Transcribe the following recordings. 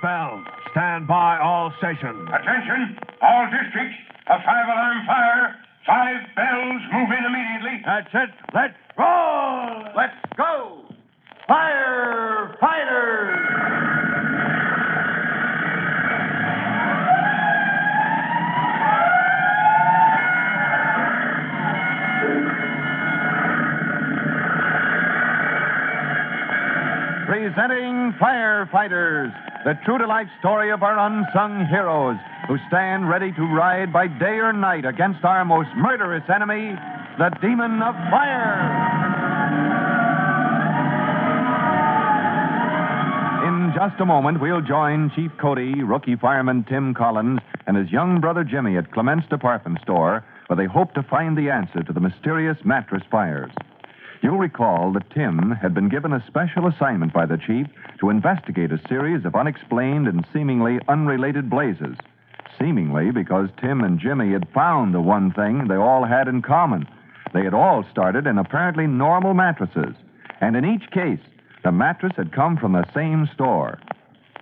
Quiet bell. Stand by all stations. Attention, all districts. A five-alarm fire. Five bells move in immediately. That's it. Let's roll. Let's go! Firefighters! Presenting Firefighters, the true to life story of our unsung heroes who stand ready to ride by day or night against our most murderous enemy, the demon of fire. In just a moment, we'll join Chief Cody, rookie fireman Tim Collins, and his young brother Jimmy at Clement's department store, where they hope to find the answer to the mysterious mattress fires. You'll recall that Tim had been given a special assignment by the chief to investigate a series of unexplained and seemingly unrelated blazes. Seemingly because Tim and Jimmy had found the one thing they all had in common. They had all started in apparently normal mattresses, and in each case, the mattress had come from the same store.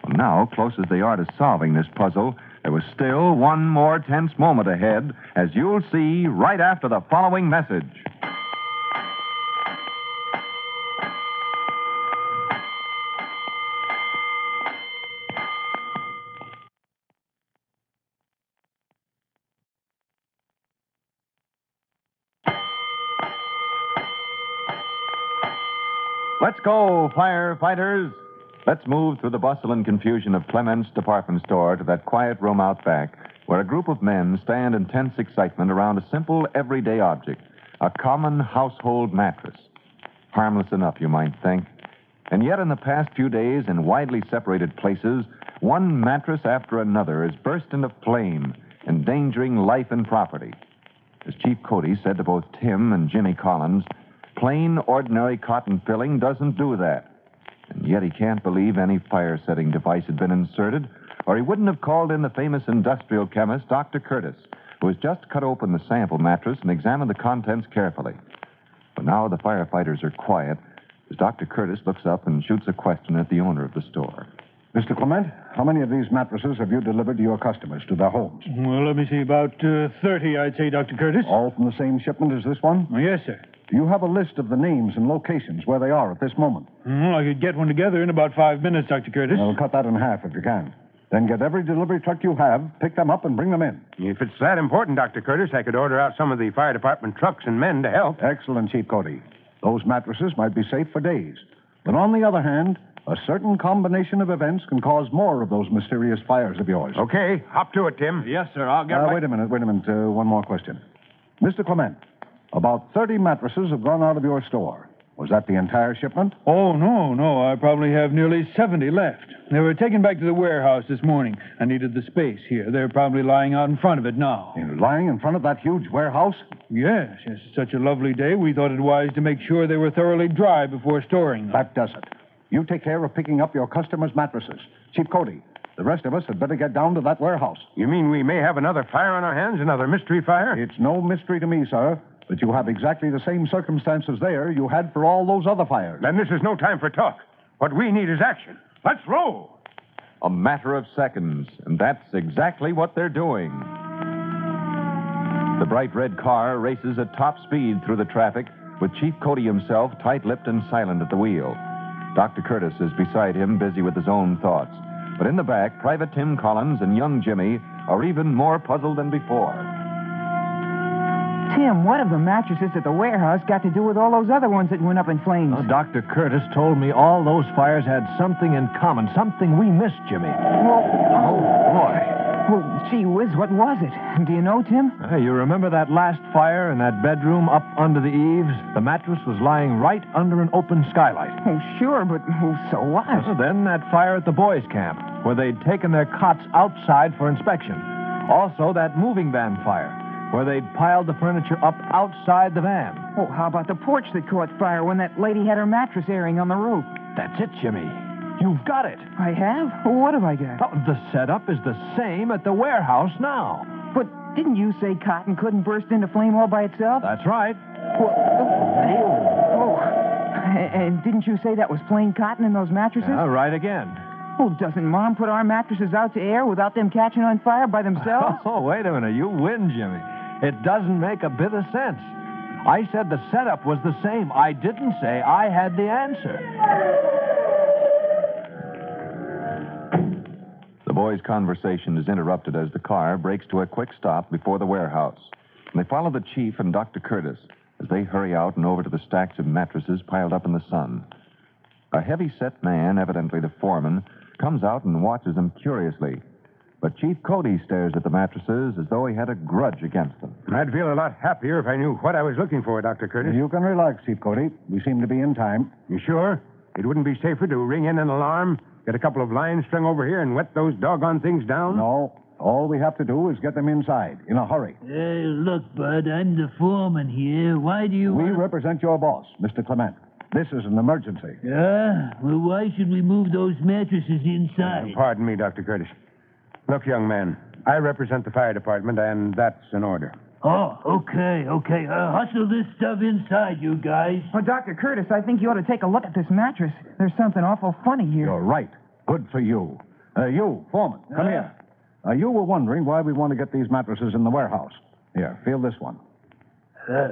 Well, now, close as they are to solving this puzzle, there was still one more tense moment ahead, as you'll see right after the following message. Let's go, firefighters. Let's move through the bustle and confusion of Clement's department store to that quiet room out back where a group of men stand in tense excitement around a simple everyday object, a common household mattress. Harmless enough, you might think. And yet, in the past few days, in widely separated places, one mattress after another has burst into flame, endangering life and property. As Chief Cody said to both Tim and Jimmy Collins, plain, ordinary cotton filling doesn't do that. And yet he can't believe any fire setting device had been inserted, or he wouldn't have called in the famous industrial chemist, Dr. Curtis, who has just cut open the sample mattress and examined the contents carefully. But now the firefighters are quiet as Dr. Curtis looks up and shoots a question at the owner of the store. Mr. Clement, how many of these mattresses have you delivered to your customers, to their homes? Well, let me see. About uh, 30, I'd say, Dr. Curtis. All from the same shipment as this one? Oh, yes, sir. Do you have a list of the names and locations where they are at this moment? Well, I could get one together in about five minutes, Dr. Curtis. Well, cut that in half if you can. Then get every delivery truck you have, pick them up, and bring them in. If it's that important, Dr. Curtis, I could order out some of the fire department trucks and men to help. Excellent, Chief Cody. Those mattresses might be safe for days. But on the other hand, a certain combination of events can cause more of those mysterious fires of yours. Okay, hop to it, Tim. Yes, sir. I'll get Uh, right. wait a minute, wait a minute. Uh, one more question. Mr. Clement, about 30 mattresses have gone out of your store. Was that the entire shipment? Oh, no, no. I probably have nearly 70 left. They were taken back to the warehouse this morning. I needed the space here. They're probably lying out in front of it now. You're lying in front of that huge warehouse? Yes, yes. It's such a lovely day. We thought it wise to make sure they were thoroughly dry before storing them. That does it. You take care of picking up your customers' mattresses. Chief Cody, the rest of us had better get down to that warehouse. You mean we may have another fire on our hands, another mystery fire? It's no mystery to me, sir, that you have exactly the same circumstances there you had for all those other fires. Then this is no time for talk. What we need is action. Let's roll. A matter of seconds, and that's exactly what they're doing. The bright red car races at top speed through the traffic, with Chief Cody himself tight lipped and silent at the wheel. Dr. Curtis is beside him, busy with his own thoughts. But in the back, Private Tim Collins and young Jimmy are even more puzzled than before. Tim, what have the mattresses at the warehouse got to do with all those other ones that went up in flames? Dr. Curtis told me all those fires had something in common, something we missed, Jimmy. Well, oh, Boy. well, gee whiz, what was it? Do you know, Tim? Hey, you remember that last fire in that bedroom up under the eaves? The mattress was lying right under an open skylight. Oh, sure, but oh, so what? Well, then that fire at the boys' camp, where they'd taken their cots outside for inspection. Also, that moving van fire, where they'd piled the furniture up outside the van. Oh, how about the porch that caught fire when that lady had her mattress airing on the roof? That's it, Jimmy. You've got it. I have? What have I got? Oh, the setup is the same at the warehouse now. But didn't you say cotton couldn't burst into flame all by itself? That's right. Well, oh, oh. And didn't you say that was plain cotton in those mattresses? Yeah, right again. Well, doesn't Mom put our mattresses out to air without them catching on fire by themselves? Oh, wait a minute. You win, Jimmy. It doesn't make a bit of sense. I said the setup was the same. I didn't say I had the answer. The boys' conversation is interrupted as the car brakes to a quick stop before the warehouse. And they follow the chief and Dr. Curtis as they hurry out and over to the stacks of mattresses piled up in the sun. A heavy set man, evidently the foreman, comes out and watches them curiously. But Chief Cody stares at the mattresses as though he had a grudge against them. I'd feel a lot happier if I knew what I was looking for, Dr. Curtis. You can relax, Chief Cody. We seem to be in time. You sure? It wouldn't be safer to ring in an alarm, get a couple of lines strung over here, and wet those doggone things down? No. All we have to do is get them inside in a hurry. Hey, look, Bud, I'm the foreman here. Why do you We want... represent your boss, Mr. Clement. This is an emergency. Yeah? Well, why should we move those mattresses uh, inside? Pardon me, Dr. Curtis. Look, young man, I represent the fire department, and that's an order. Oh, okay, okay. Uh, hustle this stuff inside, you guys. Well, Dr. Curtis, I think you ought to take a look at this mattress. There's something awful funny here. You're right. Good for you. Uh, you, foreman, come Uh? here. Uh, you were wondering why we want to get these mattresses in the warehouse. Here, feel this one. Uh,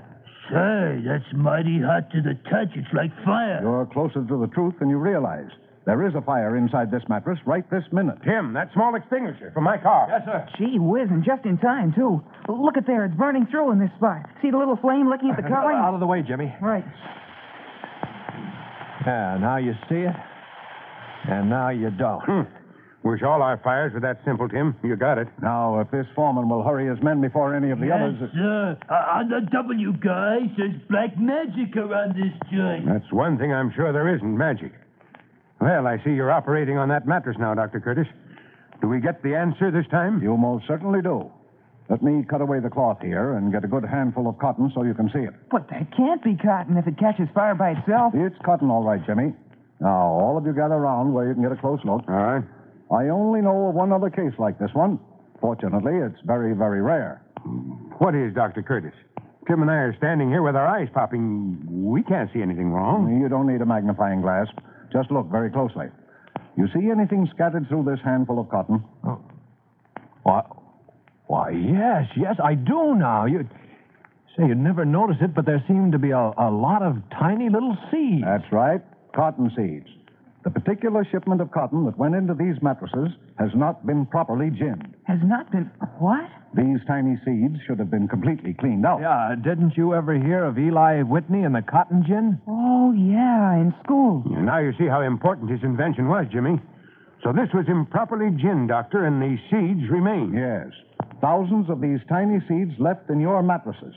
say, that's mighty hot to the touch. It's like fire. You're closer to the truth than you realize. There is a fire inside this mattress right this minute. Tim, that small extinguisher from my car. Yes, sir. Gee whiz, and just in time, too. Look at there. It's burning through in this spot. See the little flame licking at the covering? Out of the way, Jimmy. Right. Yeah, now you see it, and now you don't. Hmm. Wish all our fires were that simple, Tim. You got it. Now, if this foreman will hurry his men before any of the yes, others. sir. Uh, on the W, guys, there's black magic around this joint. That's one thing I'm sure there isn't magic. Well, I see you're operating on that mattress now, Dr. Curtis. Do we get the answer this time? You most certainly do. Let me cut away the cloth here and get a good handful of cotton so you can see it. But that can't be cotton if it catches fire by itself. It's cotton, all right, Jimmy. Now, all of you gather around where you can get a close look. All right. I only know of one other case like this one. Fortunately, it's very, very rare. What is, Dr. Curtis? Tim and I are standing here with our eyes popping. We can't see anything wrong. You don't need a magnifying glass. Just look very closely. You see anything scattered through this handful of cotton? Oh. Why, why, yes, yes, I do now. You say you'd never notice it, but there seem to be a, a lot of tiny little seeds. That's right. Cotton seeds. The particular shipment of cotton that went into these mattresses has not been properly ginned. Has not been. What? These tiny seeds should have been completely cleaned out. Yeah, didn't you ever hear of Eli Whitney and the cotton gin? Oh, yeah, in school. Now you see how important his invention was, Jimmy. So this was improperly ginned, Doctor, and the seeds remain. Yes. Thousands of these tiny seeds left in your mattresses.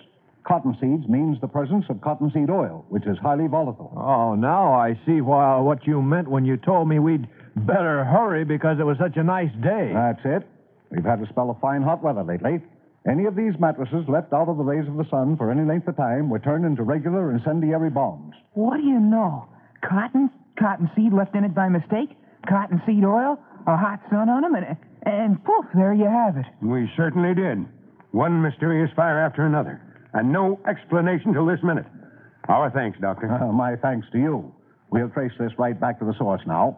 Cotton seeds means the presence of cottonseed oil, which is highly volatile. Oh, now I see why, what you meant when you told me we'd better hurry because it was such a nice day. That's it. We've had a spell of fine hot weather lately. Any of these mattresses left out of the rays of the sun for any length of time were turned into regular incendiary bombs. What do you know? Cotton? Cottonseed left in it by mistake? Cottonseed oil? A hot sun on them? And, and poof, there you have it. We certainly did. One mysterious fire after another. And no explanation till this minute. Our thanks, Doctor. Uh, my thanks to you. We'll trace this right back to the source now.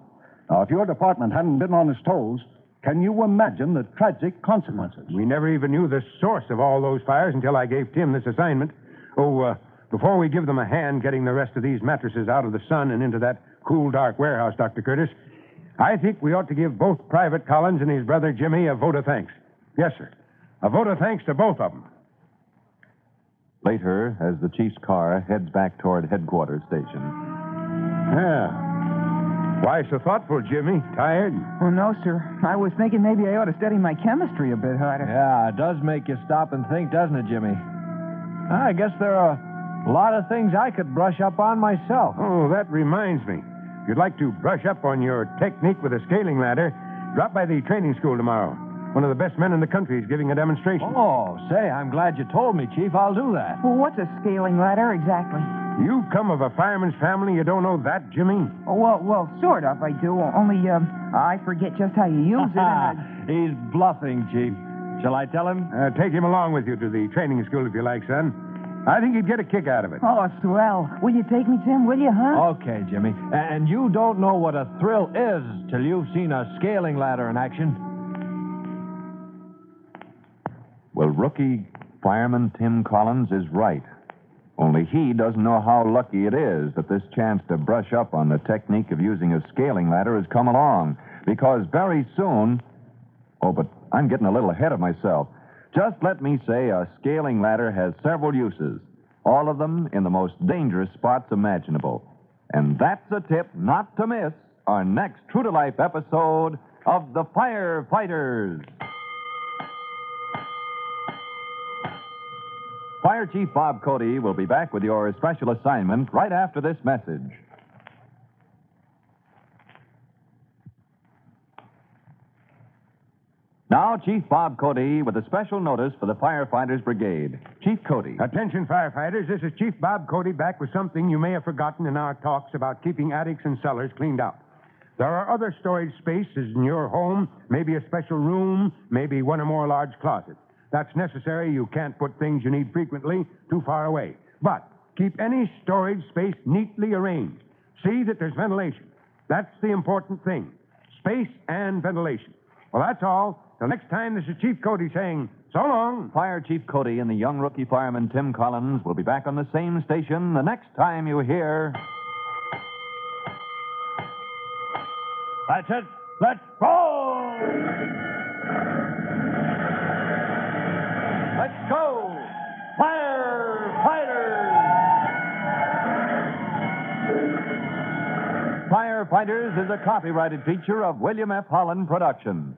Now, if your department hadn't been on its toes, can you imagine the tragic consequences? We never even knew the source of all those fires until I gave Tim this assignment. Oh, uh, before we give them a hand getting the rest of these mattresses out of the sun and into that cool, dark warehouse, Dr. Curtis, I think we ought to give both Private Collins and his brother Jimmy a vote of thanks. Yes, sir. A vote of thanks to both of them. Later, as the chief's car heads back toward headquarters station. Yeah. Why so thoughtful, Jimmy? Tired? Well, no, sir. I was thinking maybe I ought to study my chemistry a bit harder. Yeah, it does make you stop and think, doesn't it, Jimmy? Ah, I guess there are a lot of things I could brush up on myself. Oh, that reminds me. If you'd like to brush up on your technique with a scaling ladder, drop by the training school tomorrow. One of the best men in the country is giving a demonstration. Oh, say, I'm glad you told me, Chief. I'll do that. Well, what's a scaling ladder exactly? You come of a fireman's family, you don't know that, Jimmy? Oh, well, well, sort of, I do. Only, um, I forget just how you use it. and I... He's bluffing, Chief. Shall I tell him? Uh, take him along with you to the training school if you like, son. I think you'd get a kick out of it. Oh, swell. Will you take me, Tim? Will you, huh? Okay, Jimmy. And you don't know what a thrill is till you've seen a scaling ladder in action. Well, rookie fireman Tim Collins is right. Only he doesn't know how lucky it is that this chance to brush up on the technique of using a scaling ladder has come along. Because very soon. Oh, but I'm getting a little ahead of myself. Just let me say a scaling ladder has several uses, all of them in the most dangerous spots imaginable. And that's a tip not to miss our next true to life episode of The Firefighters. Fire Chief Bob Cody will be back with your special assignment right after this message. Now, Chief Bob Cody with a special notice for the Firefighters Brigade. Chief Cody. Attention, firefighters. This is Chief Bob Cody back with something you may have forgotten in our talks about keeping attics and cellars cleaned out. There are other storage spaces in your home, maybe a special room, maybe one or more large closets. That's necessary. You can't put things you need frequently too far away. But keep any storage space neatly arranged. See that there's ventilation. That's the important thing. Space and ventilation. Well, that's all. Till next time, this is Chief Cody saying, so long. Fire Chief Cody and the young rookie fireman Tim Collins will be back on the same station the next time you hear. That's it. Let's go! Let's go! Firefighters! Firefighters is a copyrighted feature of William F. Holland Production.